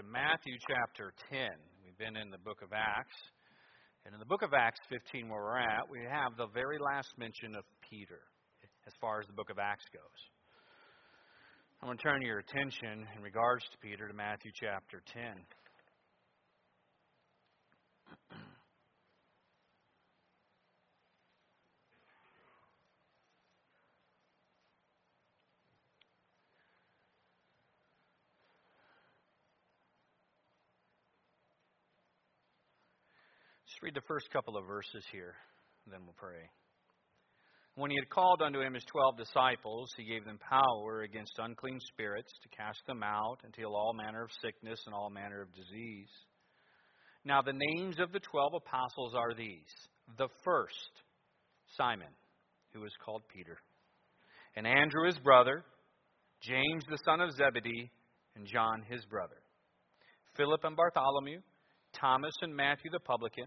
to Matthew chapter 10. We've been in the book of Acts. And in the book of Acts 15, where we're at, we have the very last mention of Peter as far as the book of Acts goes. I want to turn your attention in regards to Peter to Matthew chapter 10. Just read the first couple of verses here, then we'll pray. When he had called unto him his twelve disciples, he gave them power against unclean spirits to cast them out and to heal all manner of sickness and all manner of disease. Now, the names of the twelve apostles are these the first, Simon, who is called Peter, and Andrew his brother, James the son of Zebedee, and John his brother, Philip and Bartholomew, Thomas and Matthew the publican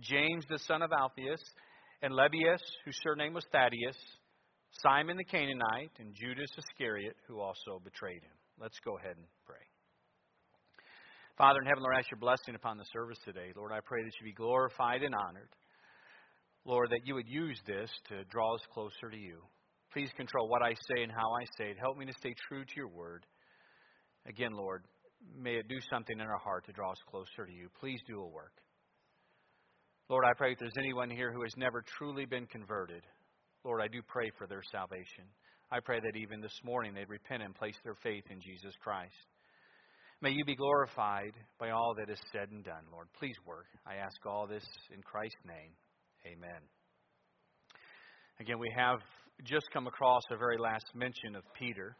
James the son of Alphaeus, and Lebbaeus, whose surname was Thaddeus, Simon the Canaanite, and Judas Iscariot, who also betrayed him. Let's go ahead and pray. Father in heaven, Lord, I ask your blessing upon the service today. Lord, I pray that you be glorified and honored. Lord, that you would use this to draw us closer to you. Please control what I say and how I say it. Help me to stay true to your word. Again, Lord, may it do something in our heart to draw us closer to you. Please do a work. Lord, I pray if there's anyone here who has never truly been converted, Lord, I do pray for their salvation. I pray that even this morning they'd repent and place their faith in Jesus Christ. May you be glorified by all that is said and done, Lord. Please work. I ask all this in Christ's name. Amen. Again, we have just come across a very last mention of Peter.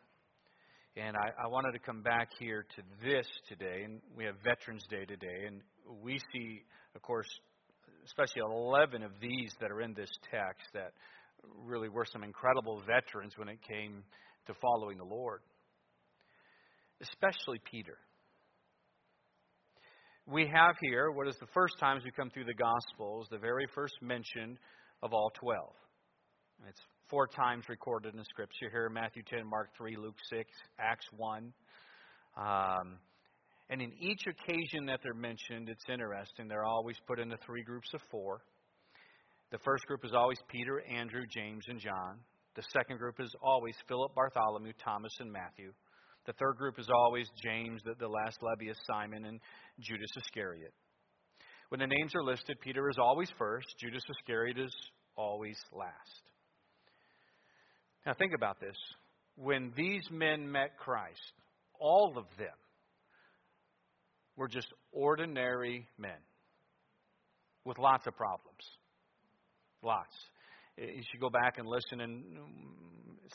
And I, I, wanted to come back here to this today. And we have Veterans Day today. And we see, of course, especially 11 of these that are in this text that really were some incredible veterans when it came to following the Lord, especially Peter. We have here what is the first time as we come through the Gospels, the very first mention of all 12. It's four times recorded in Scripture here Matthew 10, Mark 3, Luke 6, Acts 1. Um, and in each occasion that they're mentioned, it's interesting. They're always put into three groups of four. The first group is always Peter, Andrew, James, and John. The second group is always Philip, Bartholomew, Thomas, and Matthew. The third group is always James, the, the last Lebbaeus, Simon, and Judas Iscariot. When the names are listed, Peter is always first, Judas Iscariot is always last. Now think about this. When these men met Christ, all of them were just ordinary men with lots of problems. Lots. You should go back and listen, and mm,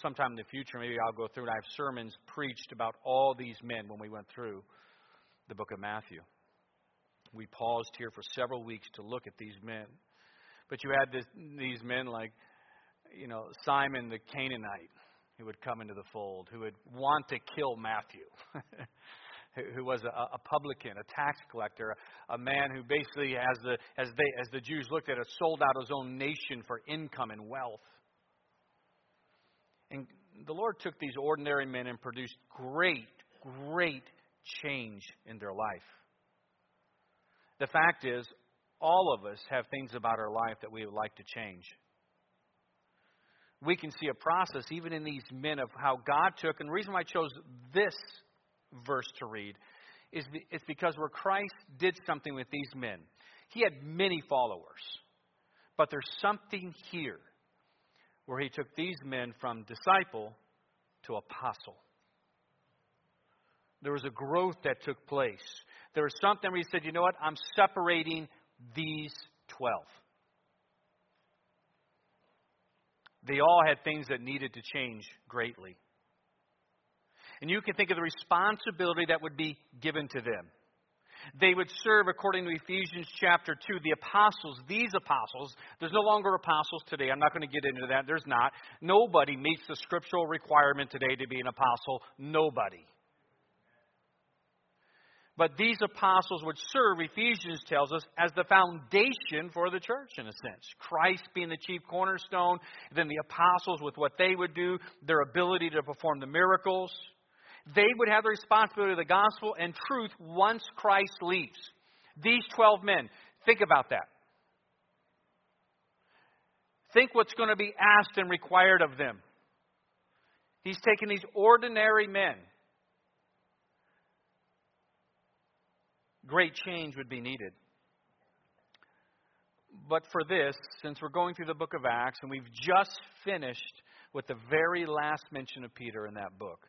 sometime in the future, maybe I'll go through it. I have sermons preached about all these men when we went through the book of Matthew. We paused here for several weeks to look at these men. But you had this, these men like, you know, Simon the Canaanite, who would come into the fold, who would want to kill Matthew. who was a, a publican, a tax collector, a, man who basically, as the, as, they, as the Jews looked at it, sold out his own nation for income and wealth. And the Lord took these ordinary men and produced great, great change in their life. The fact is, all of us have things about our life that we would like to change. We can see a process, even in these men, of how God took, and the reason why I chose this verse to read is it's because where Christ did something with these men, he had many followers. But there's something here where he took these men from disciple to apostle. There was a growth that took place. There was something where he said, you know what? I'm separating these 12. They all had things that needed to change greatly. And you can think of the responsibility that would be given to them. They would serve according to Ephesians chapter 2, the apostles, these apostles. There's no longer apostles today. I'm not going to get into that. There's not. Nobody meets the scriptural requirement today to be an apostle. Nobody. But these apostles would serve, Ephesians tells us, as the foundation for the church, in a sense. Christ being the chief cornerstone, then the apostles with what they would do, their ability to perform the miracles, they would have the responsibility of the gospel and truth once Christ leaves. These 12 men, think about that. Think what's going to be asked and required of them. He's taken these ordinary men. Great change would be needed. But for this, since we're going through the book of Acts and we've just finished with the very last mention of Peter in that book,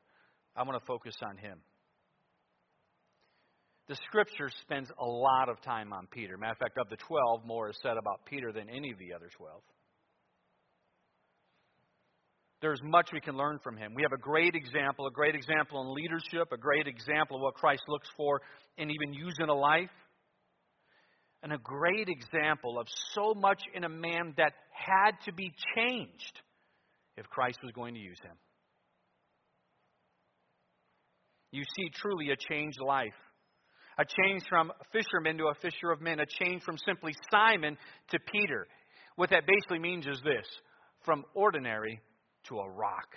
I want to focus on him. The scripture spends a lot of time on Peter. Matter of fact, of the 12, more is said about Peter than any of the other 12. There's much we can learn from him. We have a great example, a great example in leadership, a great example of what Christ looks for in even using a life, and a great example of so much in a man that had to be changed if Christ was going to use him. You see truly a changed life. A change from fisherman to a fisher of men. A change from simply Simon to Peter. What that basically means is this from ordinary to a rock.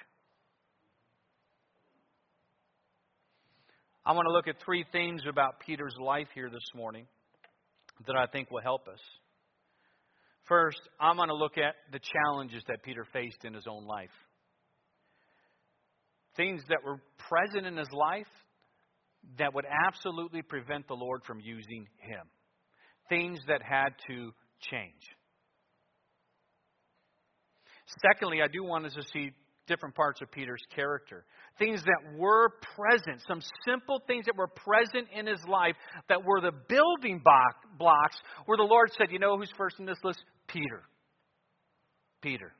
I want to look at three things about Peter's life here this morning that I think will help us. First, I'm going to look at the challenges that Peter faced in his own life. Things that were present in his life that would absolutely prevent the Lord from using him. Things that had to change. Secondly, I do want us to see different parts of Peter's character. Things that were present, some simple things that were present in his life that were the building blocks where the Lord said, You know who's first in this list? Peter. Peter.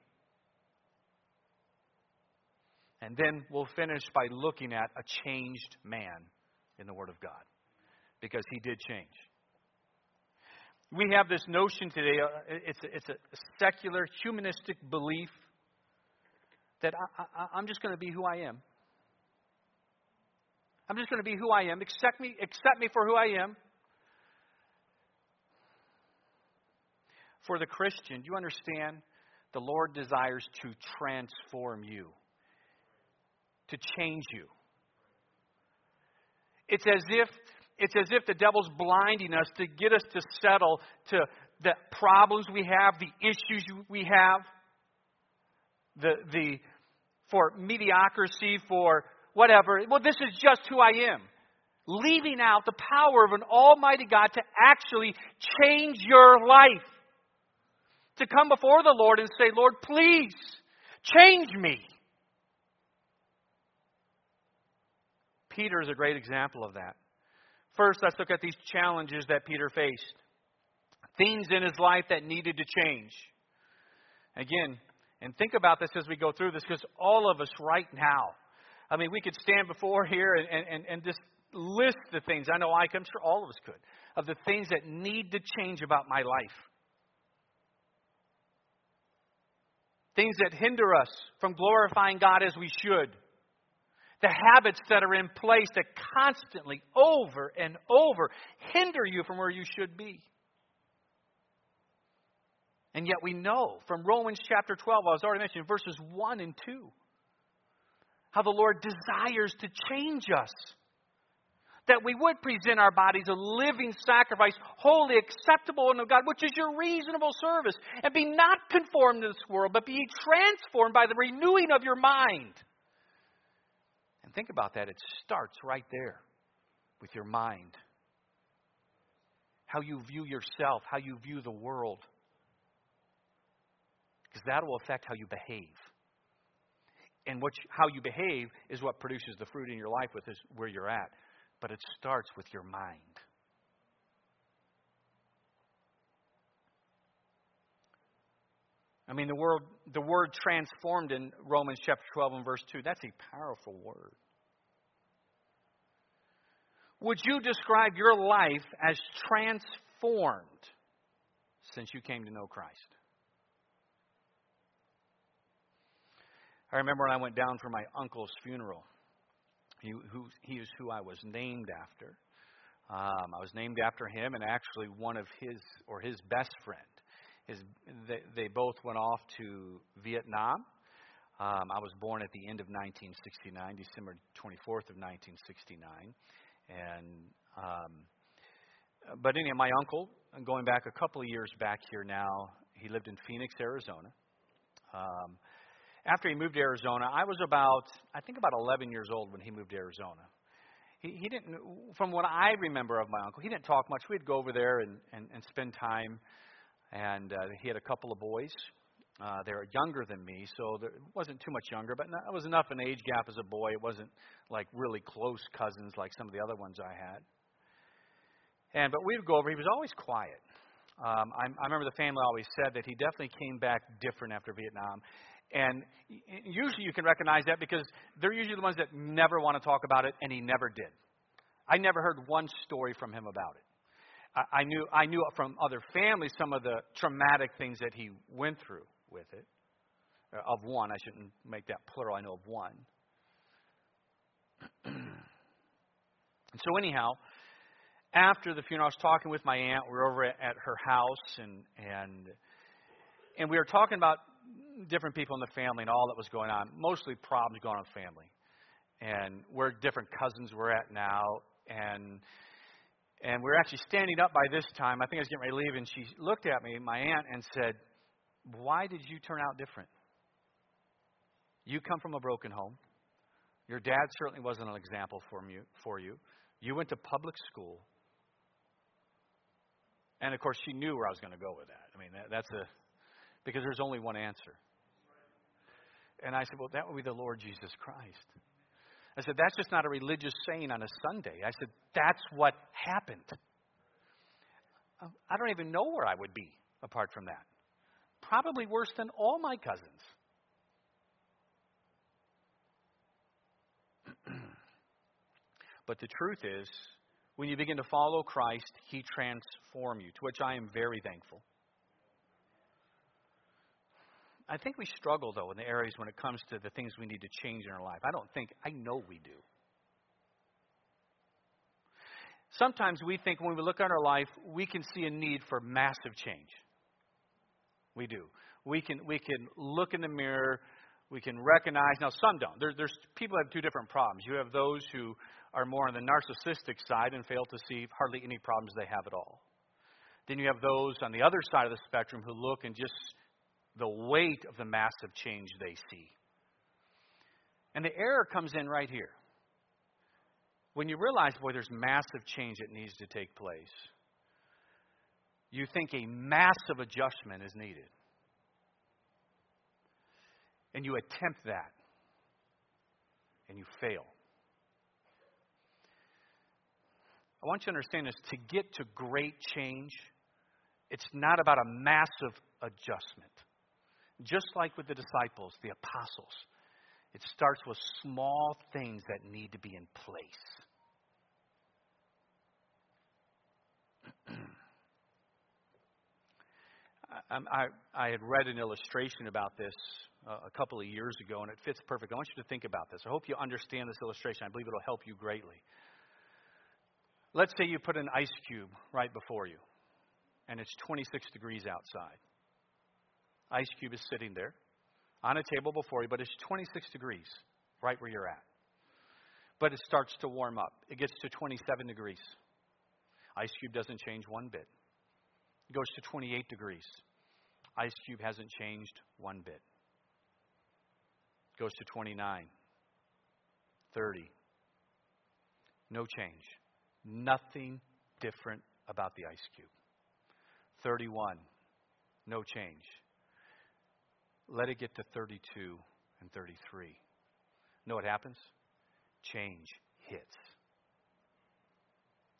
And then we'll finish by looking at a changed man in the Word of God because he did change. We have this notion today, uh, it's, a, it's a secular, humanistic belief that I, I'm just going to be who I am. I'm just going to be who I am. Accept me, accept me for who I am. For the Christian, do you understand? The Lord desires to transform you, to change you. It's as if it's as if the devil's blinding us to get us to settle to the problems we have, the issues we have, the, the, for mediocrity, for whatever. Well, this is just who I am. Leaving out the power of an almighty God to actually change your life. To come before the Lord and say, Lord, please change me. Peter is a great example of that. First, let's look at these challenges that Peter faced. Things in his life that needed to change. Again, and think about this as we go through this, because all of us right now, I mean, we could stand before here and, and, and just list the things. I know I I'm sure all of us could, of the things that need to change about my life. Things that hinder us from glorifying God as we should the habits that are in place that constantly, over and over, hinder you from where you should be. And yet we know from Romans chapter 12, I was already mentioning verses 1 and 2, how the Lord desires to change us. That we would present our bodies a living sacrifice, wholly acceptable unto God, which is your reasonable service. And be not conformed to this world, but be transformed by the renewing of your mind and think about that. It starts right there with your mind. How you view yourself, how you view the world. Because that will affect how you behave. And what you, how you behave is what produces the fruit in your life with this, where you're at. But it starts with your mind. I mean, the word, the word transformed in Romans chapter 12 and verse 2, that's a powerful word. Would you describe your life as transformed since you came to know Christ? I remember when I went down for my uncle's funeral. He, who, he is who I was named after. Um, I was named after him, and actually one of his or his best friend his, they, they both went off to Vietnam. Um, I was born at the end of 1969, December 24th of 1969, and um, but anyway, my uncle, going back a couple of years back here now, he lived in Phoenix, Arizona. Um, after he moved to Arizona, I was about, I think about 11 years old when he moved to Arizona. He, he didn't, from what I remember of my uncle, he didn't talk much. We'd go over there and, and, and spend time, and uh, he had a couple of boys. Uh, they were younger than me, so there wasn't too much younger, but it was enough an age gap as a boy. It wasn't like really close cousins like some of the other ones I had. And but we'd go over. He was always quiet. Um, I, I remember the family always said that he definitely came back different after Vietnam. And usually you can recognize that because they're usually the ones that never want to talk about it, and he never did. I never heard one story from him about it. I, I knew I knew from other families some of the traumatic things that he went through with it. Uh, of one, I shouldn't make that plural. I know of one. and so anyhow, after the funeral, I was talking with my aunt. We were over at, at her house, and and and we were talking about different people in the family and all that was going on. Mostly problems going on in family, and where different cousins we're at now, and and we are actually standing up by this time. I think I was getting ready to leave, and she looked at me, my aunt, and said, "Why did you turn out different? You come from a broken home. Your dad certainly wasn't an example. For you, you went to public school." And of course, she knew where I was going to go with that. I mean, that, that's a because there's only one answer. And I said, Well, that would be the Lord Jesus Christ. I said, That's just not a religious saying on a Sunday. I said, That's what happened. Um, I don't even know where I would be apart from that. Probably worse than all my cousins. but the truth is, when you begin to follow Christ, He transforms you, to which I am very thankful. I think we struggle, though, in the areas when it comes to the things we need to change in our life. I don't think, I know we do. Sometimes we think when we look at our life, we can see a need for massive change. We do. We can, we can look in the mirror, we can recognize. Now, some don't. There, there's people have two different problems. You have those who are more on the narcissistic side and fail to see hardly any problems they have at all. Then you have those on the other side of the spectrum who look and just the weight of the massive change they see. And the error comes in right here. When you realize, boy, there's massive change that needs to take place, you think a massive adjustment is needed. And you attempt that, and you fail. I want you to understand this to get to great change, it's not about a massive adjustment. Just like with the disciples, the apostles, it starts with small things that need to be in place. I, I, had read an illustration about this uh, a couple of years ago, and it fits perfect. I want you to think about this. I hope you understand this illustration. I believe it'll help you greatly. Let's say you put an ice cube right before you, and it's 26 degrees outside. Ice cube is sitting there on a table before you, but it's 26 degrees right where you're at. But it starts to warm up. It gets to 27 degrees. Ice cube doesn't change one bit. It goes to 28 degrees. Ice cube hasn't changed one bit. It goes to 29, 30. No change. Nothing different about the ice cube. 31. No change. Let it get to 32 and 33. Know what happens? Change hits.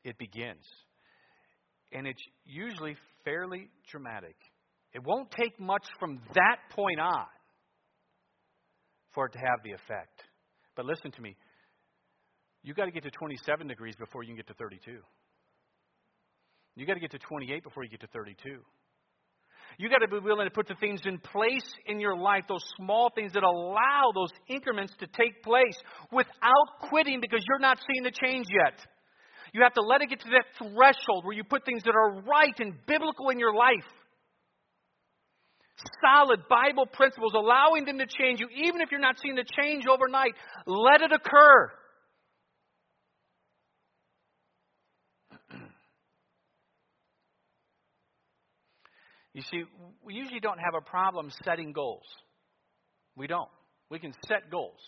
It begins. And it's usually fairly dramatic. It won't take much from that point on for it to have the effect. But listen to me. You've got to get to 27 degrees before you can get to 32. You've got to get to 28 before you get to 32. You got to be willing to put the things in place in your life, those small things that allow those increments to take place without quitting because you're not seeing the change yet. You have to let it get to that threshold where you put things that are right and biblical in your life. solid Bible principles, allowing them to change you, even if you're not seeing the change overnight, let it occur. You see, we usually don't have a problem setting goals. We don't. We can set goals.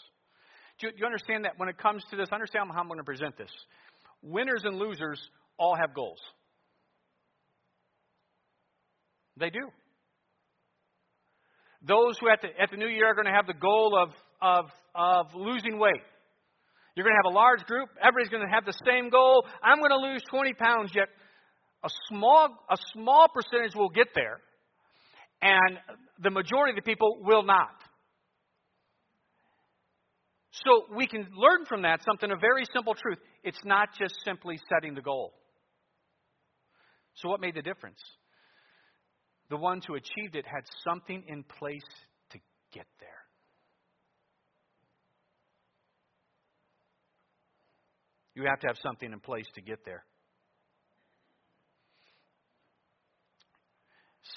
Do you, do you understand that when it comes to this? Understand how I'm going to present this. Winners and losers all have goals. They do. Those who at the, at the new year are going to have the goal of, of, of losing weight. You're going to have a large group. Everybody's going to have the same goal. I'm going to lose 20 pounds, yet a small, a small percentage will get there, and the majority of the people will not. So we can learn from that something, a very simple truth. It's not just simply setting the goal. So, what made the difference? The ones who achieved it had something in place to get there. You have to have something in place to get there.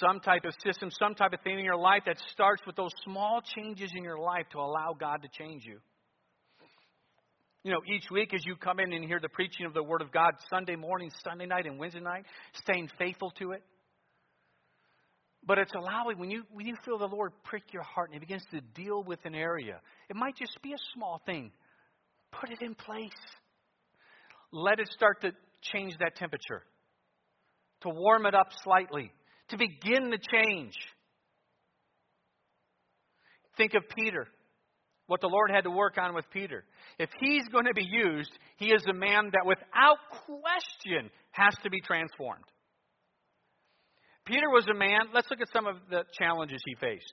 Some type of system, some type of thing in your life that starts with those small changes in your life to allow God to change you. You know, each week as you come in and hear the preaching of the Word of God, Sunday morning, Sunday night, and Wednesday night, staying faithful to it. But it's allowing, when you, when you feel the Lord prick your heart and He begins to deal with an area, it might just be a small thing. Put it in place. Let it start to change that temperature, to warm it up slightly to begin the change. Think of Peter, what the Lord had to work on with Peter. If he's going to be used, he is a man that without question has to be transformed. Peter was a man, let's look at some of the challenges he faced.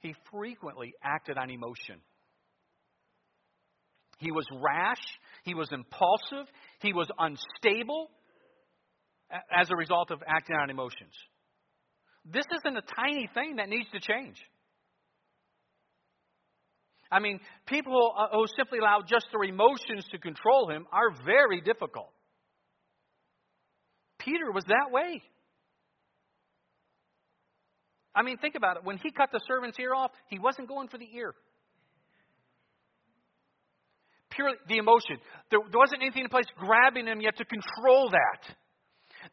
He frequently acted on emotion. He was rash, he was impulsive, he was unstable, as a result of acting on emotions. This isn't a tiny thing that needs to change. I mean, people uh, who simply allow just their emotions to control him are very difficult. Peter was that way. I mean, think about it. When he cut the servant's ear off, he wasn't going for the ear. Purely the emotion. There wasn't anything in place grabbing him yet to control that.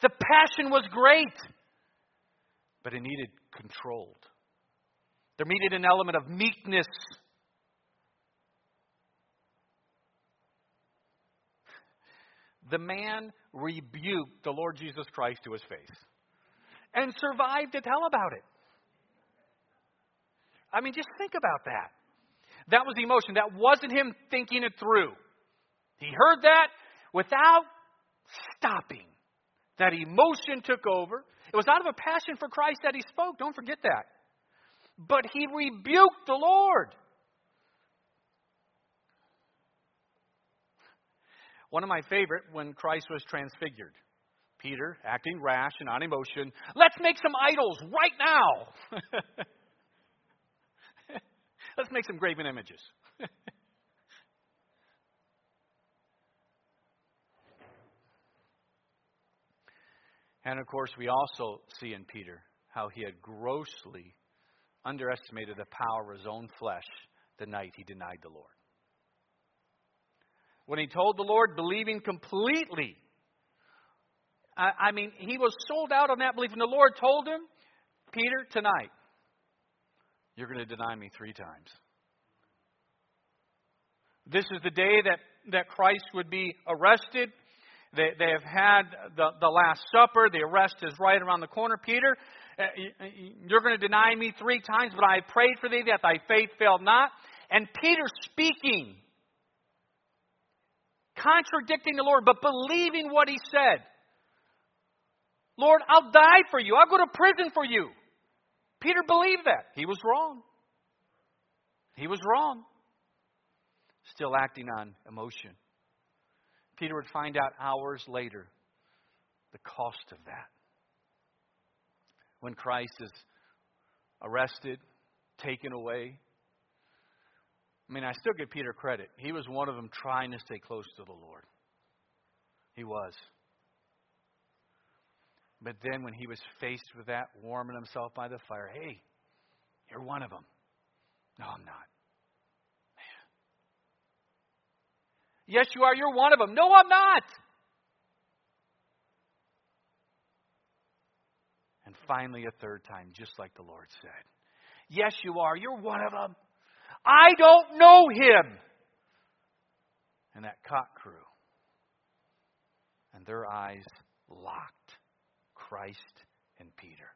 The passion was great, but it needed controlled. There needed an element of meekness. The man rebuked the Lord Jesus Christ to his face and survived to tell about it. I mean, just think about that. That was emotion. That wasn't him thinking it through. He heard that without stopping. That emotion took over. It was out of a passion for Christ that he spoke. Don't forget that. But he rebuked the Lord. One of my favorite when Christ was transfigured. Peter, acting rash and on emotion, let's make some idols right now. let's make some graven images. And of course, we also see in Peter how he had grossly underestimated the power of his own flesh the night he denied the Lord. When he told the Lord, believing completely, I, mean, he was sold out on that belief. And the Lord told him, Peter, tonight, you're going to deny me three times. This is the day that, that Christ would be arrested they, they have had the, the Last Supper. The arrest is right around the corner. Peter, uh, you're going to deny me three times, but I prayed for thee that thy faith failed not. And Peter speaking, contradicting the Lord, but believing what he said. Lord, I'll die for you. I'll go to prison for you. Peter believed that. He was wrong. He was wrong. Still acting on emotion. Peter would find out hours later the cost of that. When Christ is arrested, taken away. I mean, I still give Peter credit. He was one of them trying to stay close to the Lord. He was. But then when he was faced with that, warming himself by the fire, hey, you're one of them. No, I'm not. Yes, you are. You're one of them. No, I'm not. And finally, a third time, just like the Lord said. Yes, you are. You're one of them. I don't know him. And that cock crew. And their eyes locked. Christ and Peter.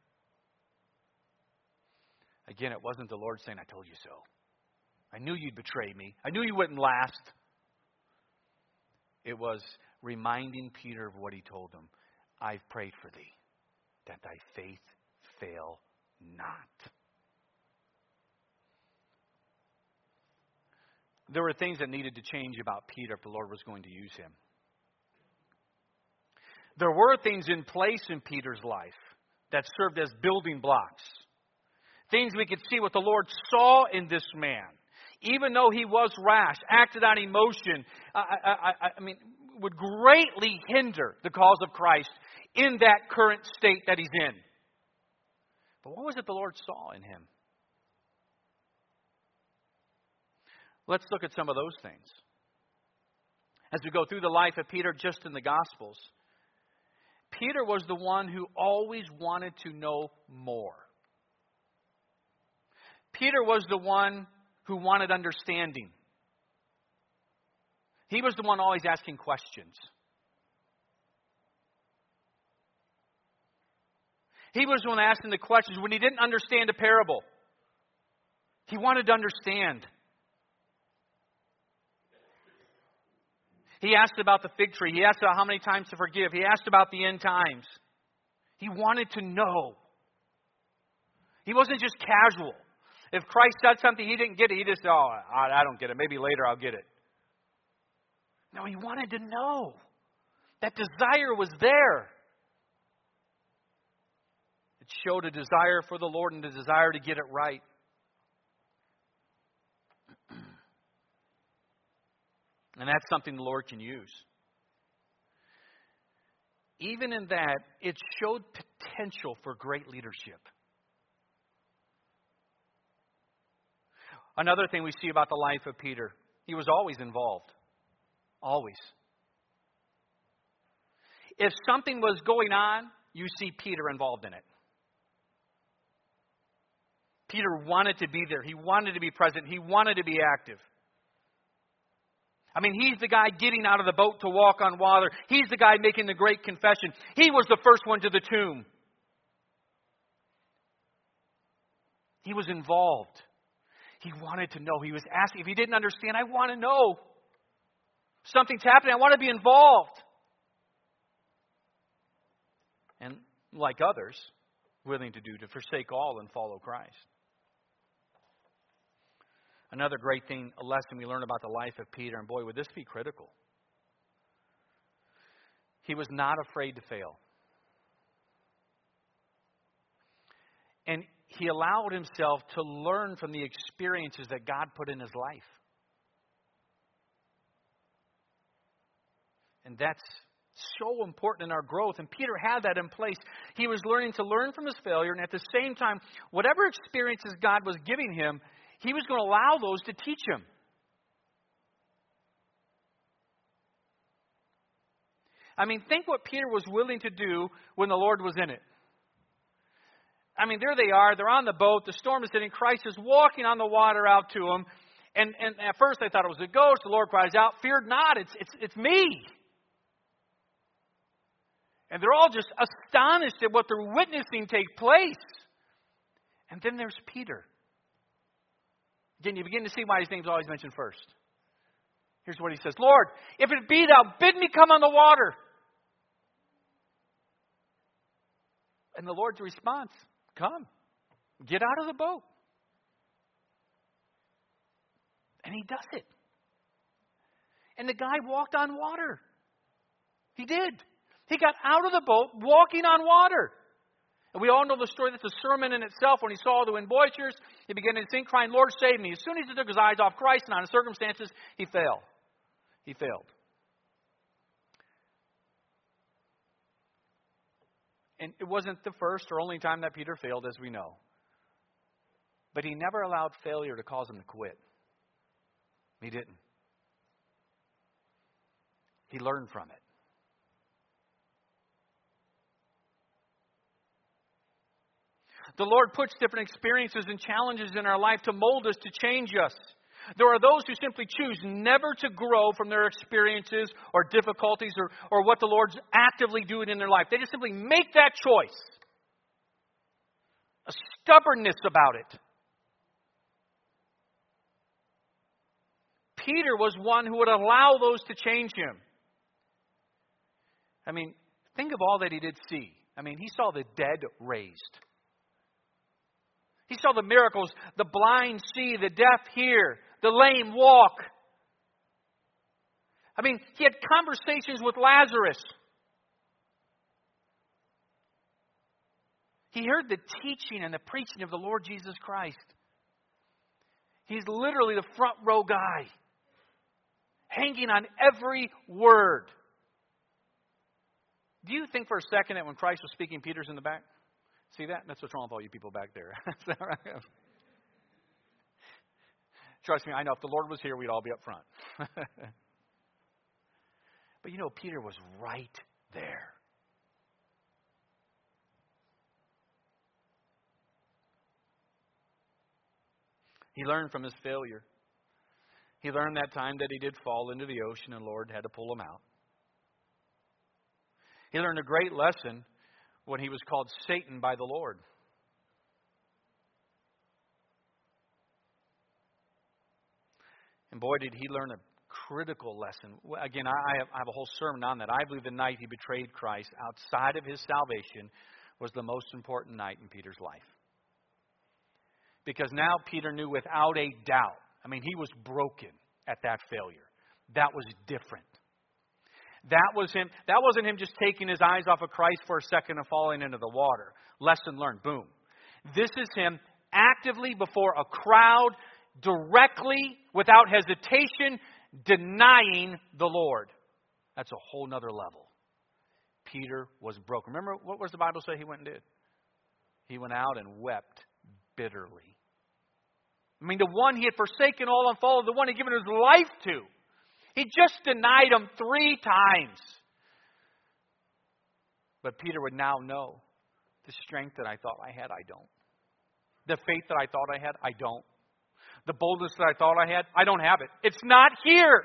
Again, it wasn't the Lord saying, I told you so. I knew you'd betray me. I knew you wouldn't last. It was reminding Peter of what he told him I've prayed for thee, that thy faith fail not. There were things that needed to change about Peter if the Lord was going to use him. There were things in place in Peter's life that served as building blocks. Things we could see what the Lord saw in this man. Even though he was rash, acted on emotion, I, I, I, I mean, would greatly hinder the cause of Christ in that current state that he's in. But what was it the Lord saw in him? Let's look at some of those things. As we go through the life of Peter just in the Gospels, Peter was the one who always wanted to know more. Peter was the one who wanted understanding. He was the one always asking questions. He was the one asking the questions when he didn't understand a parable. He wanted to understand. He asked about the fig tree. He asked about how many times to forgive. He asked about the end times. He wanted to know. He wasn't just casual. If Christ said something he didn't get it, he just, said, oh, I don't get it. Maybe later I'll get it. No, he wanted to know. That desire was there. It showed a desire for the Lord and a desire to get it right. And that's something the Lord can use. Even in that, it showed potential for great leadership. Another thing we see about the life of Peter, he was always involved. Always. If something was going on, you see Peter involved in it. Peter wanted to be there. He wanted to be present. He wanted to be active. I mean, he's the guy getting out of the boat to walk on water. He's the guy making the great confession. He was the first one to the tomb. He was involved. He wanted to know. He was asking. If he didn't understand, I want to know. Something's happening. I want to be involved. And like others, willing to do, to forsake all and follow Christ. Another great thing, a lesson we learn about the life of Peter, and boy, would this be critical. He was not afraid to fail. And he allowed himself to learn from the experiences that God put in his life. And that's so important in our growth. And Peter had that in place. He was learning to learn from his failure, and at the same time, whatever experiences God was giving him, he was going to allow those to teach him. I mean, think what Peter was willing to do when the Lord was in it. I mean, there they are. They're on the boat. The storm is hitting. Christ is walking on the water out to them. And, and at first they thought it was a ghost. The Lord cries out, Fear not, it's, it's, it's me. And they're all just astonished at what they're witnessing take place. And then there's Peter. Again, you begin to see why his name's always mentioned first. Here's what he says Lord, if it be thou, bid me come on the water. And the Lord's response Come, get out of the boat. And he does it. And the guy walked on water. He did. He got out of the boat walking on water. And we all know the story. That's a sermon in itself. When he saw the wind boisterous, he began to sing, crying, Lord, save me. As soon as he took his eyes off Christ and on his circumstances, he fell. He failed. And it wasn't the first or only time that Peter failed, as we know. But he never allowed failure to cause him to quit. He didn't. He learned from it. The Lord puts different experiences and challenges in our life to mold us, to change us. There are those who simply choose never to grow from their experiences or difficulties or, or what the Lord's actively doing in their life. They just simply make that choice. A stubbornness about it. Peter was one who would allow those to change him. I mean, think of all that he did see. I mean, he saw the dead raised. He saw the miracles the blind see, the deaf hear, the lame walk. I mean, he had conversations with Lazarus. He heard the teaching and the preaching of the Lord Jesus Christ. He's literally the front row guy, hanging on every word. Do you think for a second that when Christ was speaking, Peter's in the back? See that? That's what's wrong with all you people back there. Trust me, I know if the Lord was here, we'd all be up front. but you know, Peter was right there. He learned from his failure. He learned that time that he did fall into the ocean and the Lord had to pull him out. He learned a great lesson when he was called Satan by the Lord. And boy, did he learn a critical lesson. Again, I have, a whole sermon on that. I believe the night he betrayed Christ outside of his salvation was the most important night in Peter's life. Because now Peter knew without a doubt, I mean, he was broken at that failure. That was different. That was him. That wasn't him just taking his eyes off of Christ for a second and falling into the water. Lesson learned. Boom. This is him actively before a crowd, directly, without hesitation, denying the Lord. That's a whole nother level. Peter was broken. Remember, what was the Bible say he went and did? He went out and wept bitterly. I mean, the one he had forsaken all and followed, the one he had given his life to. He just denied him three times. But Peter would now know the strength that I thought I had, I don't. The faith that I thought I had, I don't. The boldness that I thought I had, I don't have it. It's not here.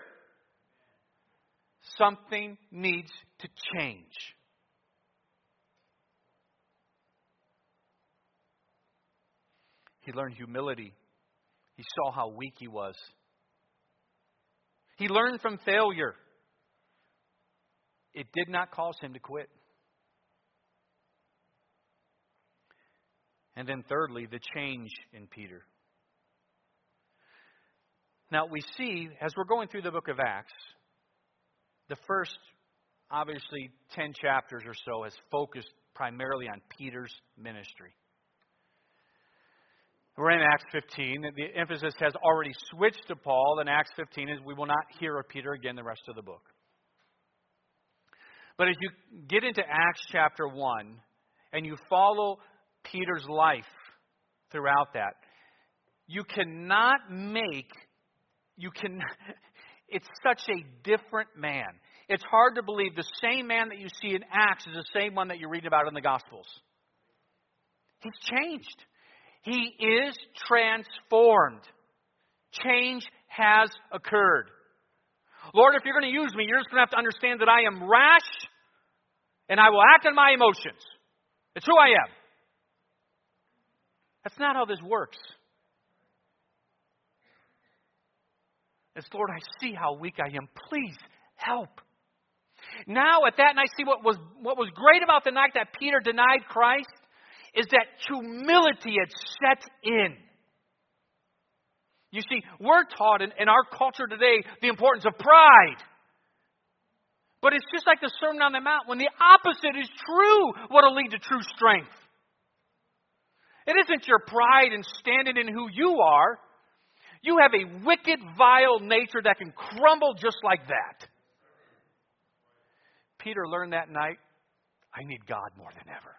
Something needs to change. He learned humility. He saw how weak he was. He learned from failure. It did not cause him to quit. And then, thirdly, the change in Peter. Now, we see, as we're going through the book of Acts, the first, obviously, 10 chapters or so has focused primarily on Peter's ministry. We're in Acts 15. The emphasis has already switched to Paul, and Acts 15 is we will not hear of Peter again the rest of the book. But as you get into Acts chapter 1 and you follow Peter's life throughout that, you cannot make, you can, it's such a different man. It's hard to believe the same man that you see in Acts is the same one that you read about in the Gospels. He's changed. He is transformed. Change has occurred. Lord, if you're going to use me, you're just going to have to understand that I am rash and I will act on my emotions. It's who I am. That's not how this works. Lord, I see how weak I am. Please help. Now, at that night, see what was, what was great about the night that Peter denied Christ? is that humility had set in. You see, we're taught in, in our culture today the importance of pride. But it's just like the Sermon on the Mount. When the opposite is true, what'll lead to true strength? It isn't your pride in standing in who you are. You have a wicked, vile nature that can crumble just like that. Peter learned that night I need God more than ever.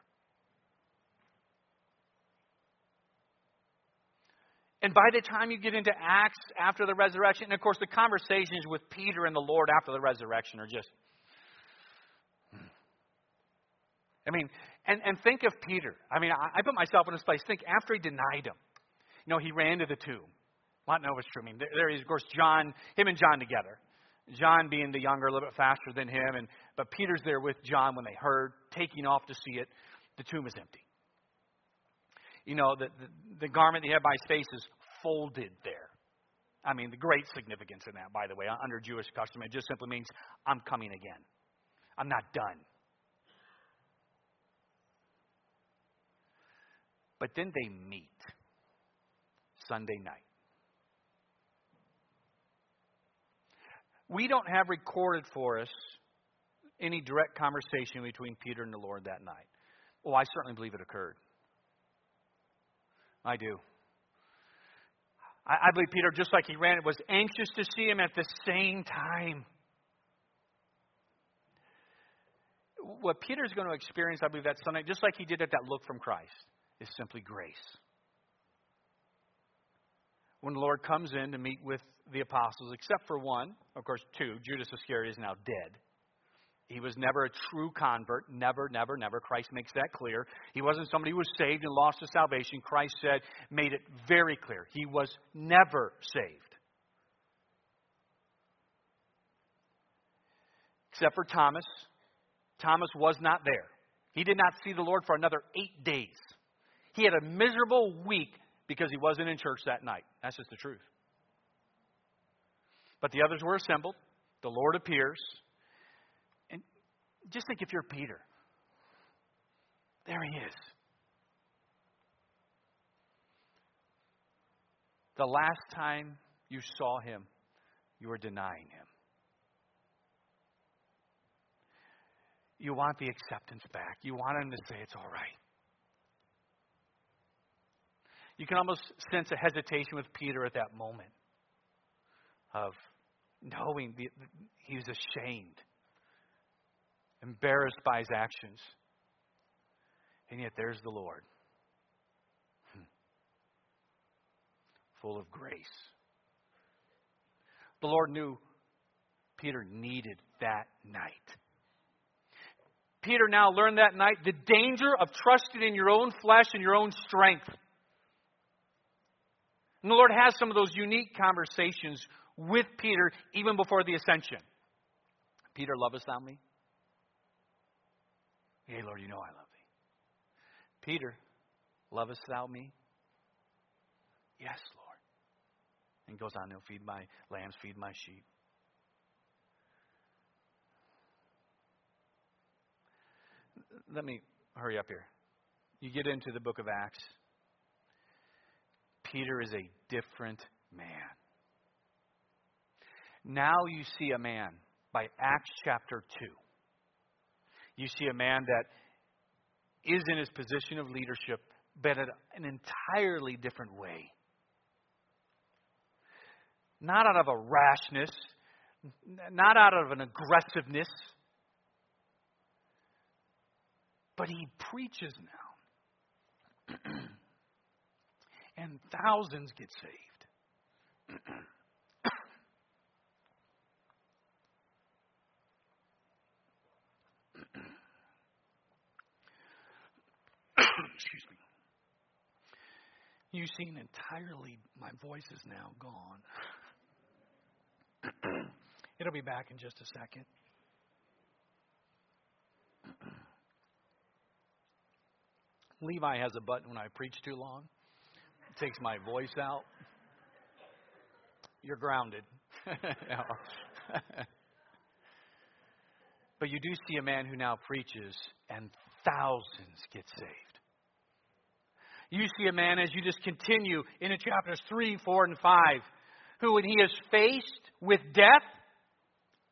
And by the time you get into Acts after the resurrection, and of course the conversations with Peter and the Lord after the resurrection are just. Hmm. I mean, and, and think of Peter. I mean, I, I put myself in his place. Think after he denied him. You know, he ran to the tomb. Well, no, it's true. I mean, there, there is, of course, John, him and John together. John being the younger, a little bit faster than him, and but Peter's there with John when they heard, taking off to see it. The tomb is empty. You know, the, the, the garment he had by his face is folded there. I mean, the great significance in that, by the way, uh, under Jewish custom, it just simply means I'm coming again. I'm not done. But then they meet Sunday night. We don't have recorded for us any direct conversation between Peter and the Lord that night. Well, I certainly believe it occurred. I do. I, I believe Peter, just like he ran, was anxious to see him at the same time. What Peter's going to experience, I believe, that Sunday, just like he did at that look from Christ, is simply grace. When the Lord comes in to meet with the apostles, except for one, of course, two, Judas Iscariot is now dead. He was never a true convert. Never, never, never. Christ makes that clear. He wasn't somebody who was saved and lost his salvation. Christ said, made it very clear. He was never saved. Except for Thomas. Thomas was not there. He did not see the Lord for another eight days. He had a miserable week because he wasn't in church that night. That's just the truth. But the others were assembled. The Lord appears. And just think if you're Peter. There he is. The last time you saw him, you were denying him. You want the acceptance back. You want him to say it's all right. You can almost sense a hesitation with Peter at that moment of knowing the, he was ashamed embarrassed by his actions. And yet there's the Lord, hmm. full of grace. The Lord knew Peter needed that night. Peter now learned that night the danger of trusting in your own flesh and your own strength. And the Lord has some of those unique conversations with Peter even before the ascension. Peter, lovest thou me? Yea, Lord, you know I love thee. Peter, lovest thou me? Yes, Lord. And goes on, he'll feed my lambs, feed my sheep. Let me hurry up here. You get into the book of Acts. Peter is a different man. Now you see a man by Acts chapter 2 you see a man that is in his position of leadership, but in an entirely different way. Not out of a rashness, not out of an aggressiveness, but he preaches now. and thousands get saved. Excuse me. You seem entirely, my voice is now gone. It'll be back in just a second. Levi has a button when I preach too long. Takes my voice out. You're grounded. but you do see a man who now preaches, and thousands get saved. You see a man as you just continue into chapters 3, 4, and 5, who, when he is faced with death,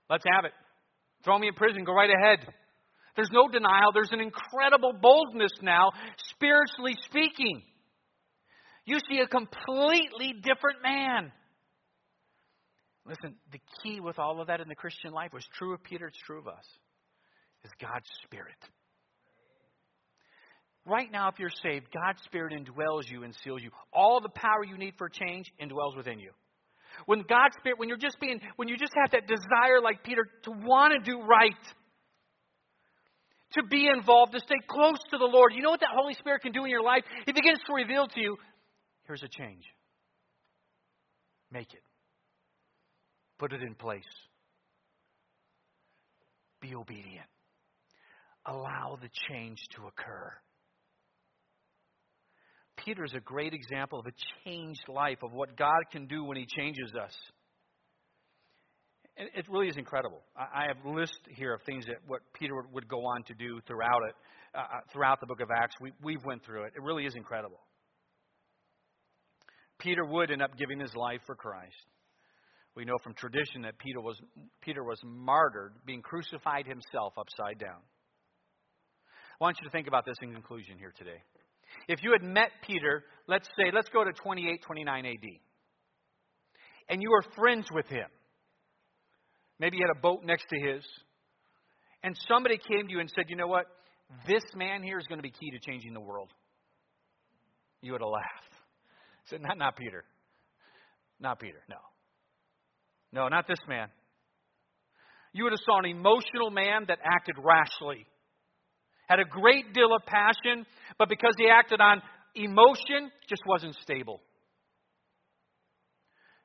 let's have it. Throw me in prison, go right ahead. There's no denial. There's an incredible boldness now, spiritually speaking. You see a completely different man. Listen, the key with all of that in the Christian life was true of Peter, it's true of us, is God's Spirit. Right now, if you're saved, God's Spirit indwells you and seals you. All the power you need for change indwells within you. When God's Spirit, when you're just being, when you just have that desire like Peter to want to do right, to be involved, to stay close to the Lord, you know what that Holy Spirit can do in your life? He begins to reveal to you, here's a change. Make it. Put it in place. Be obedient. Allow the change to occur. Peter is a great example of a changed life, of what God can do when He changes us. And it really is incredible. I have a list here of things that what Peter would go on to do throughout it, uh, uh, throughout the book of Acts. We, we've went through it. It really is incredible. Peter would end up giving his life for Christ. We know from tradition that Peter was, Peter was martyred, being crucified himself upside down. I want you to think about this in conclusion here today. If you had met Peter, let's say, let's go to 28, 29 AD, and you were friends with him, maybe you had a boat next to his, and somebody came to you and said, you know what, this man here is going to be key to changing the world, you would have laughed. Said, not, not Peter. Not Peter, no. No, not this man. You would have saw an emotional man that acted rashly, had a great deal of passion, but because he acted on emotion, just wasn't stable.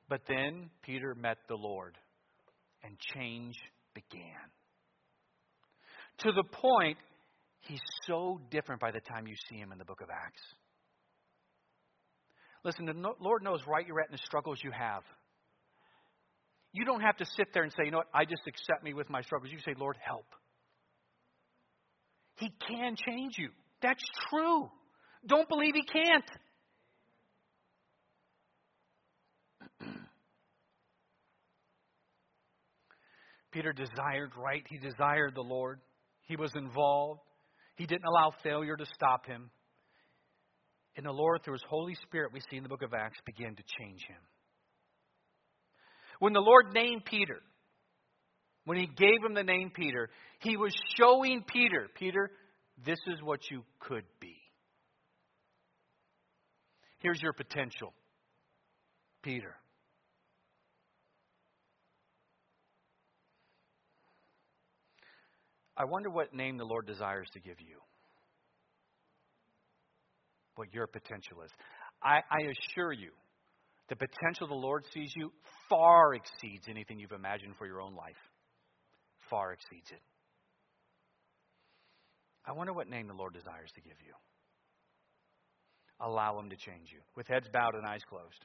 But then Peter met the Lord, and change began. To the point, he's so different by the time you see him in the book of Acts. Listen, the Lord knows right you're at in the struggles you have. You don't have to sit there and say, you know what, I just accept me with my struggles. You say, Lord, help. He can change you. That's true. Don't believe He can't. Peter desired right. He desired the Lord. He was involved. He didn't allow failure to stop him. And the Lord, through His Holy Spirit, we see in the book of Acts, began to change him. When the Lord named Peter, when He gave him the name Peter, He was showing Peter, Peter, this is what you could be. Here's your potential, Peter. I wonder what name the Lord desires to give you what your potential is. I, I assure you, the potential the Lord sees you far exceeds anything you've imagined for your own life. Far exceeds it. I wonder what name the Lord desires to give you. Allow Him to change you. With heads bowed and eyes closed.